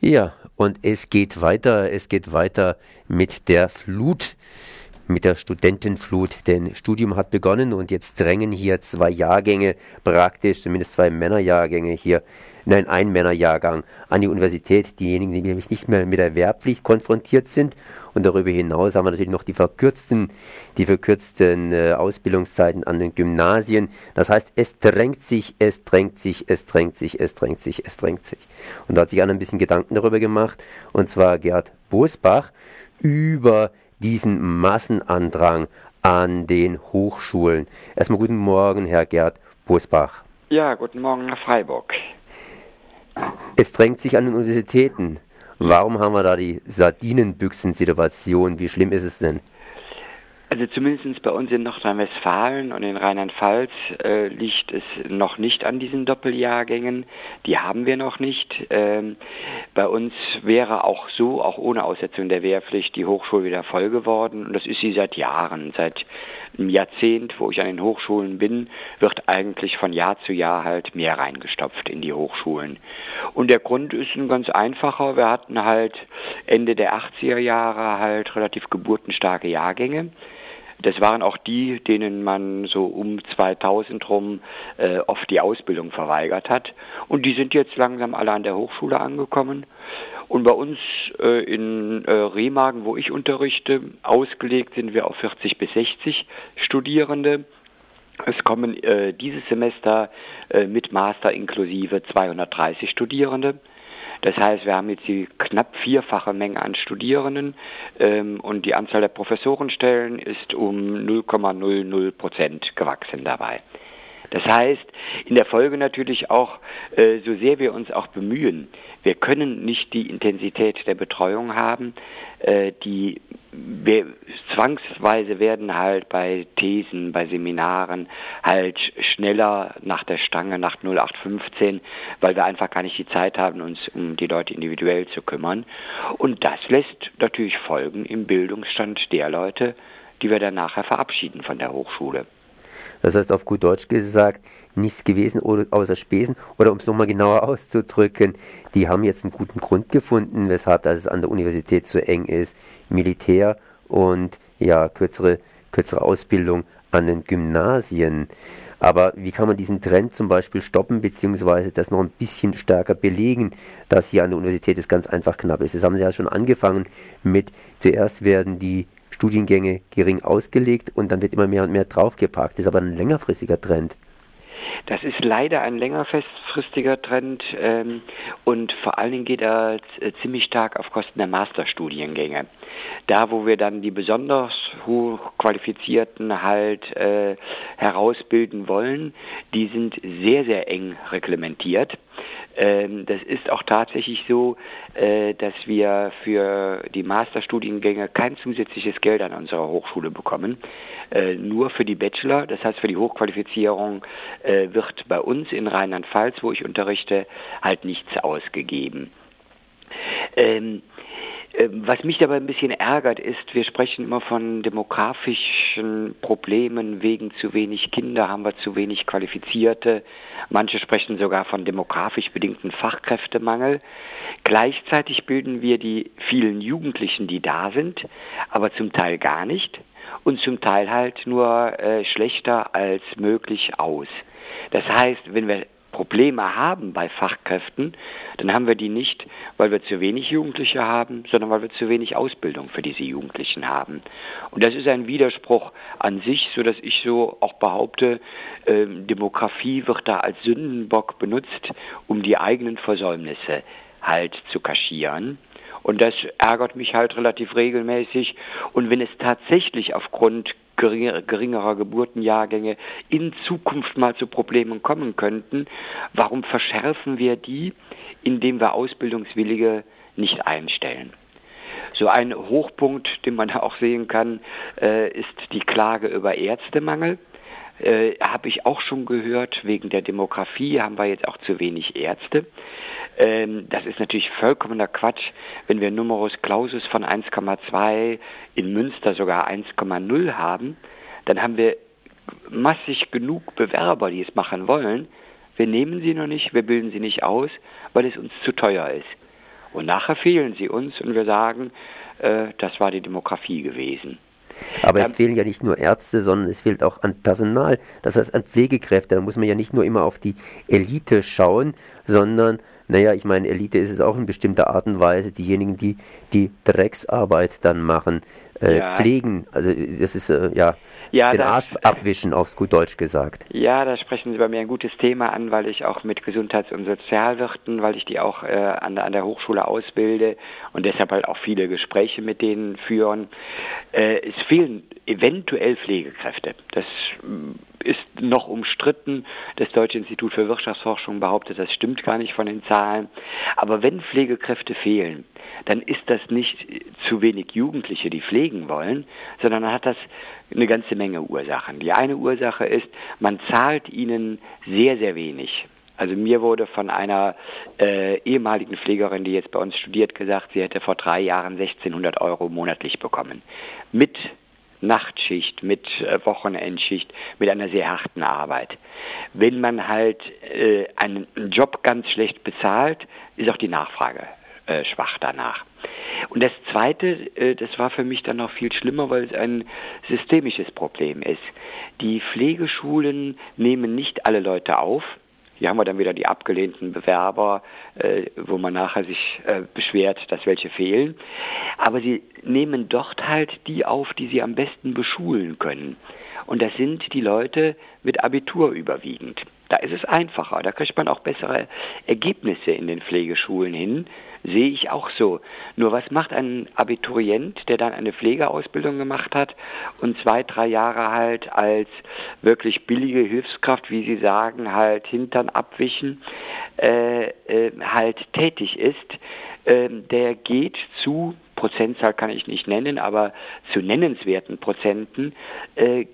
Ja, und es geht weiter, es geht weiter mit der Flut, mit der Studentenflut. Denn Studium hat begonnen und jetzt drängen hier zwei Jahrgänge praktisch, zumindest zwei Männerjahrgänge hier nein, ein Männerjahrgang an die Universität, diejenigen, die nämlich nicht mehr mit der Wehrpflicht konfrontiert sind. Und darüber hinaus haben wir natürlich noch die verkürzten, die verkürzten äh, Ausbildungszeiten an den Gymnasien. Das heißt, es drängt sich, es drängt sich, es drängt sich, es drängt sich, es drängt sich. Und da hat sich einer ein bisschen Gedanken darüber gemacht, und zwar Gerd Bosbach, über diesen Massenandrang an den Hochschulen. Erstmal guten Morgen, Herr Gerd Bosbach. Ja, guten Morgen nach Freiburg. Es drängt sich an den Universitäten. Warum haben wir da die Sardinenbüchsen-Situation? Wie schlimm ist es denn? Also zumindest bei uns in Nordrhein-Westfalen und in Rheinland-Pfalz äh, liegt es noch nicht an diesen Doppeljahrgängen. Die haben wir noch nicht. Ähm, bei uns wäre auch so, auch ohne Aussetzung der Wehrpflicht, die Hochschule wieder voll geworden. Und das ist sie seit Jahren. Seit einem Jahrzehnt, wo ich an den Hochschulen bin, wird eigentlich von Jahr zu Jahr halt mehr reingestopft in die Hochschulen. Und der Grund ist ein ganz einfacher. Wir hatten halt Ende der 80er Jahre halt relativ geburtenstarke Jahrgänge. Das waren auch die, denen man so um 2000 rum äh, oft die Ausbildung verweigert hat. Und die sind jetzt langsam alle an der Hochschule angekommen. Und bei uns äh, in äh, Remagen, wo ich unterrichte, ausgelegt sind wir auf 40 bis 60 Studierende. Es kommen äh, dieses Semester äh, mit Master inklusive 230 Studierende. Das heißt, wir haben jetzt die knapp vierfache Menge an Studierenden ähm, und die Anzahl der Professorenstellen ist um 0,00 Prozent gewachsen dabei. Das heißt, in der Folge natürlich auch, äh, so sehr wir uns auch bemühen, wir können nicht die Intensität der Betreuung haben, äh, die wir, zwangsweise werden halt bei Thesen, bei Seminaren halt schneller nach der Stange, nach 0815, weil wir einfach gar nicht die Zeit haben, uns um die Leute individuell zu kümmern. Und das lässt natürlich Folgen im Bildungsstand der Leute, die wir dann nachher verabschieden von der Hochschule. Das heißt auf gut Deutsch gesagt, nichts gewesen außer Spesen. Oder um es nochmal genauer auszudrücken, die haben jetzt einen guten Grund gefunden, weshalb das an der Universität so eng ist. Militär und ja, kürzere, kürzere Ausbildung an den Gymnasien. Aber wie kann man diesen Trend zum Beispiel stoppen, beziehungsweise das noch ein bisschen stärker belegen, dass hier an der Universität es ganz einfach knapp ist? Das haben Sie ja schon angefangen mit, zuerst werden die Studiengänge gering ausgelegt und dann wird immer mehr und mehr draufgepackt. Das ist aber ein längerfristiger Trend. Das ist leider ein längerfristiger Trend ähm, und vor allen Dingen geht er äh, ziemlich stark auf Kosten der Masterstudiengänge. Da, wo wir dann die besonders hochqualifizierten halt äh, herausbilden wollen, die sind sehr, sehr eng reglementiert. Ähm, das ist auch tatsächlich so, äh, dass wir für die Masterstudiengänge kein zusätzliches Geld an unserer Hochschule bekommen, äh, nur für die Bachelor. Das heißt, für die Hochqualifizierung äh, wird bei uns in Rheinland-Pfalz, wo ich unterrichte, halt nichts ausgegeben. Ähm, was mich dabei ein bisschen ärgert, ist, wir sprechen immer von demografischen Problemen. Wegen zu wenig Kinder haben wir zu wenig Qualifizierte. Manche sprechen sogar von demografisch bedingten Fachkräftemangel. Gleichzeitig bilden wir die vielen Jugendlichen, die da sind, aber zum Teil gar nicht und zum Teil halt nur äh, schlechter als möglich aus. Das heißt, wenn wir Probleme haben bei Fachkräften, dann haben wir die nicht, weil wir zu wenig Jugendliche haben, sondern weil wir zu wenig Ausbildung für diese Jugendlichen haben. Und das ist ein Widerspruch an sich, so dass ich so auch behaupte, äh, Demografie wird da als Sündenbock benutzt, um die eigenen Versäumnisse halt zu kaschieren. Und das ärgert mich halt relativ regelmäßig. Und wenn es tatsächlich aufgrund geringerer Geburtenjahrgänge in Zukunft mal zu Problemen kommen könnten, warum verschärfen wir die, indem wir Ausbildungswillige nicht einstellen? So ein Hochpunkt, den man auch sehen kann, äh, ist die Klage über Ärztemangel. Äh, Habe ich auch schon gehört, wegen der Demografie haben wir jetzt auch zu wenig Ärzte. Ähm, das ist natürlich vollkommener Quatsch, wenn wir Numerus Clausus von 1,2 in Münster sogar 1,0 haben, dann haben wir massig genug Bewerber, die es machen wollen. Wir nehmen sie noch nicht, wir bilden sie nicht aus, weil es uns zu teuer ist. Und nachher fehlen sie uns und wir sagen, äh, das war die Demografie gewesen. Aber es fehlen ja nicht nur Ärzte, sondern es fehlt auch an Personal, das heißt an Pflegekräfte. Da muss man ja nicht nur immer auf die Elite schauen, sondern, naja, ich meine, Elite ist es auch in bestimmter Art und Weise, diejenigen, die die Drecksarbeit dann machen, äh, ja. pflegen. Also das ist äh, ja, ja, den Arsch abwischen, aufs gut Deutsch gesagt. Ja, da sprechen Sie bei mir ein gutes Thema an, weil ich auch mit Gesundheits- und Sozialwirten, weil ich die auch äh, an, an der Hochschule ausbilde und deshalb halt auch viele Gespräche mit denen führen. Äh, es fehlen eventuell Pflegekräfte. Das mm, ist noch umstritten. Das Deutsche Institut für Wirtschaftsforschung behauptet, das stimmt gar nicht von den Zahlen. Aber wenn Pflegekräfte fehlen, dann ist das nicht zu wenig Jugendliche, die pflegen wollen, sondern hat das eine ganze Menge Ursachen. Die eine Ursache ist, man zahlt ihnen sehr, sehr wenig. Also mir wurde von einer äh, ehemaligen Pflegerin, die jetzt bei uns studiert, gesagt, sie hätte vor drei Jahren 1600 Euro monatlich bekommen. Mit Nachtschicht, mit äh, Wochenendschicht, mit einer sehr harten Arbeit. Wenn man halt äh, einen Job ganz schlecht bezahlt, ist auch die Nachfrage äh, schwach danach. Und das Zweite, äh, das war für mich dann noch viel schlimmer, weil es ein systemisches Problem ist. Die Pflegeschulen nehmen nicht alle Leute auf. Hier haben wir dann wieder die abgelehnten Bewerber, äh, wo man nachher sich äh, beschwert, dass welche fehlen. Aber sie nehmen dort halt die auf, die sie am besten beschulen können. Und das sind die Leute mit Abitur überwiegend. Da ist es einfacher, da kriegt man auch bessere Ergebnisse in den Pflegeschulen hin, sehe ich auch so. Nur was macht ein Abiturient, der dann eine Pflegeausbildung gemacht hat und zwei, drei Jahre halt als wirklich billige Hilfskraft, wie Sie sagen, halt Hintern abwischen, äh, äh, halt tätig ist, äh, der geht zu, Prozentzahl kann ich nicht nennen, aber zu nennenswerten Prozenten, äh,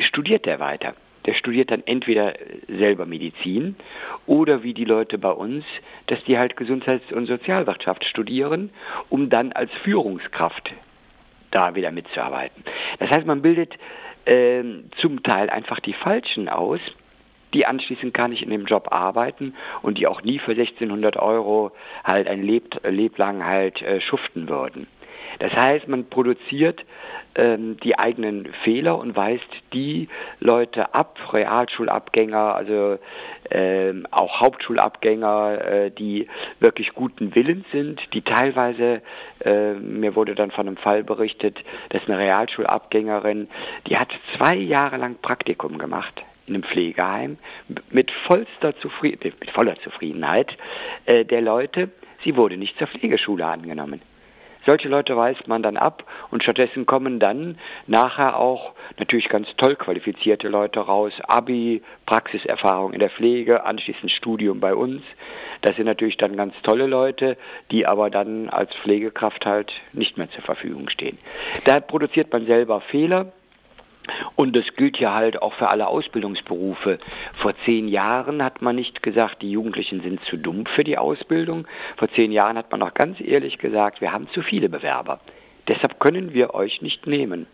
studiert er weiter der studiert dann entweder selber Medizin oder wie die Leute bei uns, dass die halt Gesundheits- und Sozialwirtschaft studieren, um dann als Führungskraft da wieder mitzuarbeiten. Das heißt, man bildet äh, zum Teil einfach die Falschen aus, die anschließend gar nicht in dem Job arbeiten und die auch nie für 1600 Euro halt ein Leb Leblang halt äh, schuften würden. Das heißt, man produziert ähm, die eigenen Fehler und weist die Leute ab, Realschulabgänger, also ähm, auch Hauptschulabgänger, äh, die wirklich guten Willens sind, die teilweise, äh, mir wurde dann von einem Fall berichtet, dass eine Realschulabgängerin, die hat zwei Jahre lang Praktikum gemacht in einem Pflegeheim mit vollster Zufrieden, mit voller Zufriedenheit äh, der Leute. Sie wurde nicht zur Pflegeschule angenommen. Solche Leute weist man dann ab und stattdessen kommen dann nachher auch natürlich ganz toll qualifizierte Leute raus, Abi, Praxiserfahrung in der Pflege, anschließend Studium bei uns. Das sind natürlich dann ganz tolle Leute, die aber dann als Pflegekraft halt nicht mehr zur Verfügung stehen. Da produziert man selber Fehler, und das gilt ja halt auch für alle Ausbildungsberufe. Vor zehn Jahren hat man nicht gesagt, die Jugendlichen sind zu dumm für die Ausbildung. Vor zehn Jahren hat man auch ganz ehrlich gesagt, wir haben zu viele Bewerber. Deshalb können wir euch nicht nehmen.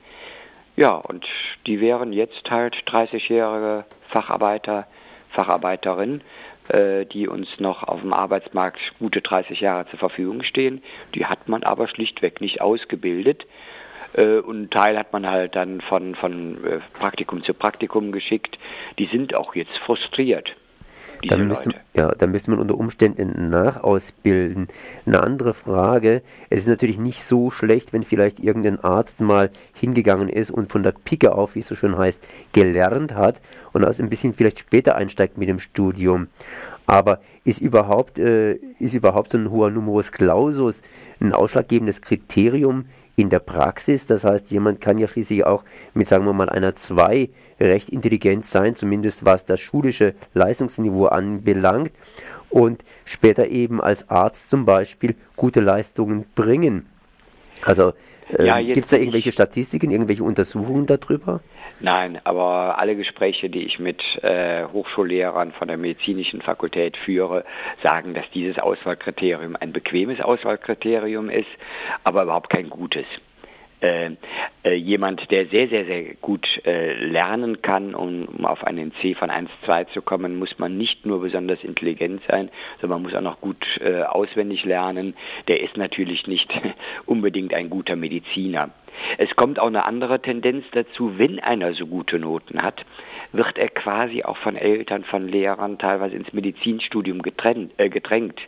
Ja, und die wären jetzt halt 30-jährige Facharbeiter, Facharbeiterin, äh, die uns noch auf dem Arbeitsmarkt gute 30 Jahre zur Verfügung stehen. Die hat man aber schlichtweg nicht ausgebildet. Äh, und einen Teil hat man halt dann von, von äh, Praktikum zu Praktikum geschickt. Die sind auch jetzt frustriert. Dann müsste, ja, dann müsste man unter Umständen nachausbilden. Eine andere Frage, es ist natürlich nicht so schlecht, wenn vielleicht irgendein Arzt mal hingegangen ist und von der Pike auf, wie es so schön heißt, gelernt hat und also ein bisschen vielleicht später einsteigt mit dem Studium. Aber ist überhaupt, äh, ist überhaupt so ein hoher Numerus Clausus ein ausschlaggebendes Kriterium in der Praxis. Das heißt, jemand kann ja schließlich auch mit, sagen wir mal, einer 2 recht intelligent sein, zumindest was das schulische Leistungsniveau anbelangt und später eben als Arzt zum Beispiel gute Leistungen bringen. Also äh, ja, gibt es da irgendwelche Statistiken, irgendwelche Untersuchungen darüber? Nein, aber alle Gespräche, die ich mit äh, Hochschullehrern von der medizinischen Fakultät führe, sagen, dass dieses Auswahlkriterium ein bequemes Auswahlkriterium ist, aber überhaupt kein gutes. äh, äh, jemand, der sehr, sehr, sehr gut äh, lernen kann, um, um auf einen C von 1, 2 zu kommen, muss man nicht nur besonders intelligent sein, sondern man muss auch noch gut äh, auswendig lernen. Der ist natürlich nicht unbedingt ein guter Mediziner. Es kommt auch eine andere Tendenz dazu, wenn einer so gute Noten hat, wird er quasi auch von Eltern, von Lehrern teilweise ins Medizinstudium getrennt, äh, gedrängt.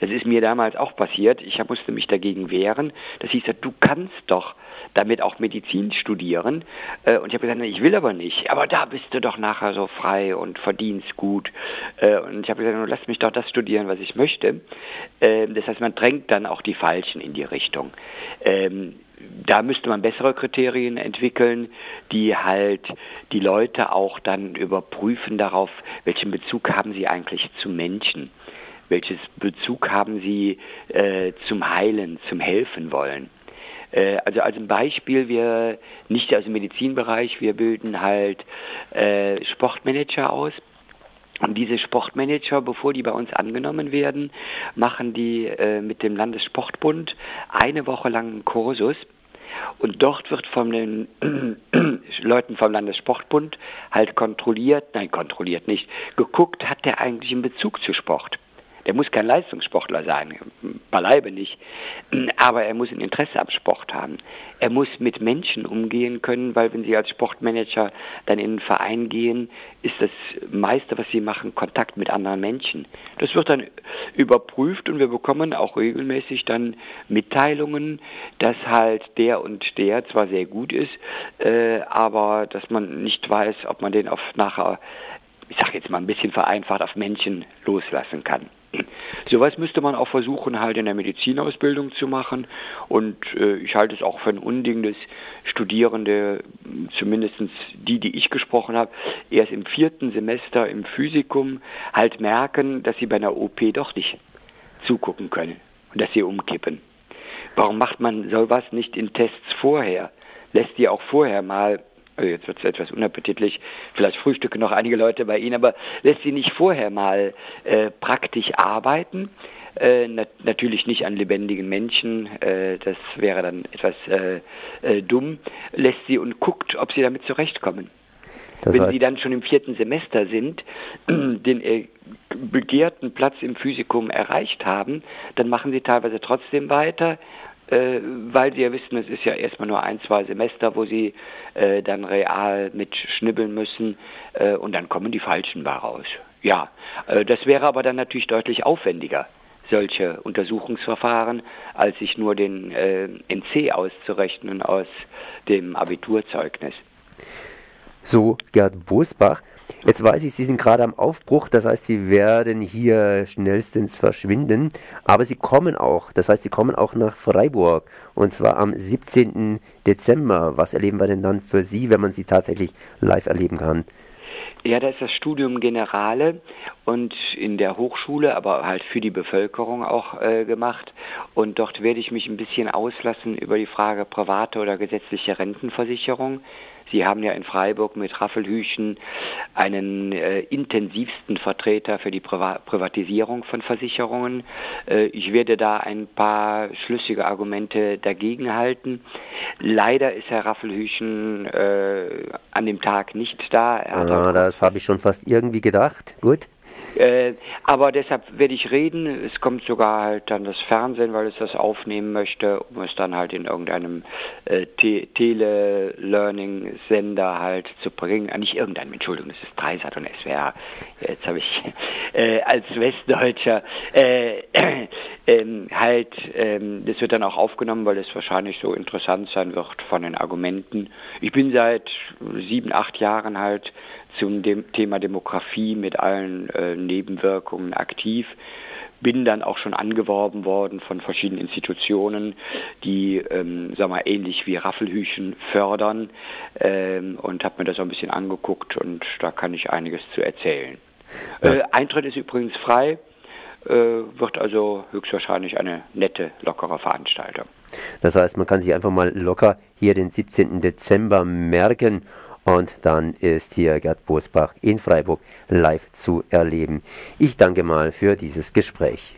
Das ist mir damals auch passiert. Ich musste mich dagegen wehren. Das hieß, du kannst doch damit auch Medizin studieren. Äh, und ich habe gesagt, ich will aber nicht. Aber da bist du doch nachher so frei und verdienst gut. Äh, und ich habe gesagt, lass mich doch das studieren, was ich möchte. Äh, das heißt, man drängt dann auch die Falschen in die Richtung. Da müsste man bessere Kriterien entwickeln, die halt die Leute auch dann überprüfen darauf, welchen Bezug haben sie eigentlich zu Menschen welches Bezug haben Sie äh, zum Heilen, zum Helfen wollen? Äh, also als Beispiel, wir nicht aus dem Medizinbereich, wir bilden halt äh, Sportmanager aus. Diese Sportmanager, bevor die bei uns angenommen werden, machen die äh, mit dem Landessportbund eine Woche lang einen Kursus. Und dort wird von den Leuten vom Landessportbund halt kontrolliert, nein, kontrolliert nicht, geguckt, hat der eigentlich einen Bezug zu Sport. Der muss kein Leistungssportler sein, beileibe nicht, aber er muss ein Interesse am Sport haben. Er muss mit Menschen umgehen können, weil wenn Sie als Sportmanager dann in einen Verein gehen, ist das meiste, was Sie machen, Kontakt mit anderen Menschen. Das wird dann überprüft und wir bekommen auch regelmäßig dann Mitteilungen, dass halt der und der zwar sehr gut ist, äh, aber dass man nicht weiß, ob man den auf nachher ich sage jetzt mal ein bisschen vereinfacht, auf Menschen loslassen kann. Sowas müsste man auch versuchen, halt in der Medizinausbildung zu machen. Und äh, ich halte es auch für ein Unding, dass Studierende, zumindest die, die ich gesprochen habe, erst im vierten Semester im Physikum halt merken, dass sie bei einer OP doch nicht zugucken können und dass sie umkippen. Warum macht man sowas nicht in Tests vorher? Lässt die auch vorher mal also jetzt wird es etwas unappetitlich, vielleicht frühstücken noch einige Leute bei Ihnen, aber lässt Sie nicht vorher mal äh, praktisch arbeiten? Äh, nat natürlich nicht an lebendigen Menschen, äh, das wäre dann etwas äh, äh, dumm, lässt sie und guckt, ob sie damit zurechtkommen. Das Wenn sie dann schon im vierten Semester sind, den äh, begehrten Platz im Physikum erreicht haben, dann machen sie teilweise trotzdem weiter, äh, weil sie ja wissen, es ist ja erstmal nur ein, zwei Semester, wo sie äh, dann real mit schnibbeln müssen äh, und dann kommen die Falschen bei raus. Ja, äh, das wäre aber dann natürlich deutlich aufwendiger, solche Untersuchungsverfahren, als sich nur den äh, NC auszurechnen aus dem Abiturzeugnis. So Gerd Bosbach. Jetzt weiß ich, Sie sind gerade am Aufbruch, das heißt, Sie werden hier schnellstens verschwinden, aber Sie kommen auch, das heißt, Sie kommen auch nach Freiburg und zwar am 17. Dezember. Was erleben wir denn dann für Sie, wenn man Sie tatsächlich live erleben kann? Ja, da ist das Studium Generale und in der Hochschule, aber halt für die Bevölkerung auch äh, gemacht. Und dort werde ich mich ein bisschen auslassen über die Frage private oder gesetzliche Rentenversicherung. Sie haben ja in Freiburg mit Raffelhüchen einen äh, intensivsten Vertreter für die Priva Privatisierung von Versicherungen. Äh, ich werde da ein paar schlüssige Argumente dagegen halten. Leider ist Herr Raffelhüchen äh, an dem Tag nicht da. Ah, das habe ich schon fast irgendwie gedacht. Gut. Äh, aber deshalb werde ich reden. Es kommt sogar halt dann das Fernsehen, weil es das aufnehmen möchte, um es dann halt in irgendeinem äh, Te Tele-Learning-Sender halt zu bringen. Ah, nicht irgendeinem, Entschuldigung, das ist Dreisat und SWR. Jetzt habe ich äh, als Westdeutscher äh, ähm, halt, ähm, das wird dann auch aufgenommen, weil es wahrscheinlich so interessant sein wird von den Argumenten. Ich bin seit sieben, acht Jahren halt zum dem Thema Demografie mit allen äh, Nebenwirkungen aktiv. Bin dann auch schon angeworben worden von verschiedenen Institutionen, die, ähm, sag mal, ähnlich wie Raffelhüchen fördern ähm, und habe mir das auch ein bisschen angeguckt und da kann ich einiges zu erzählen. Äh, Eintritt ist übrigens frei, äh, wird also höchstwahrscheinlich eine nette, lockere Veranstaltung. Das heißt, man kann sich einfach mal locker hier den 17. Dezember merken und dann ist hier Gerd Bosbach in Freiburg live zu erleben. Ich danke mal für dieses Gespräch.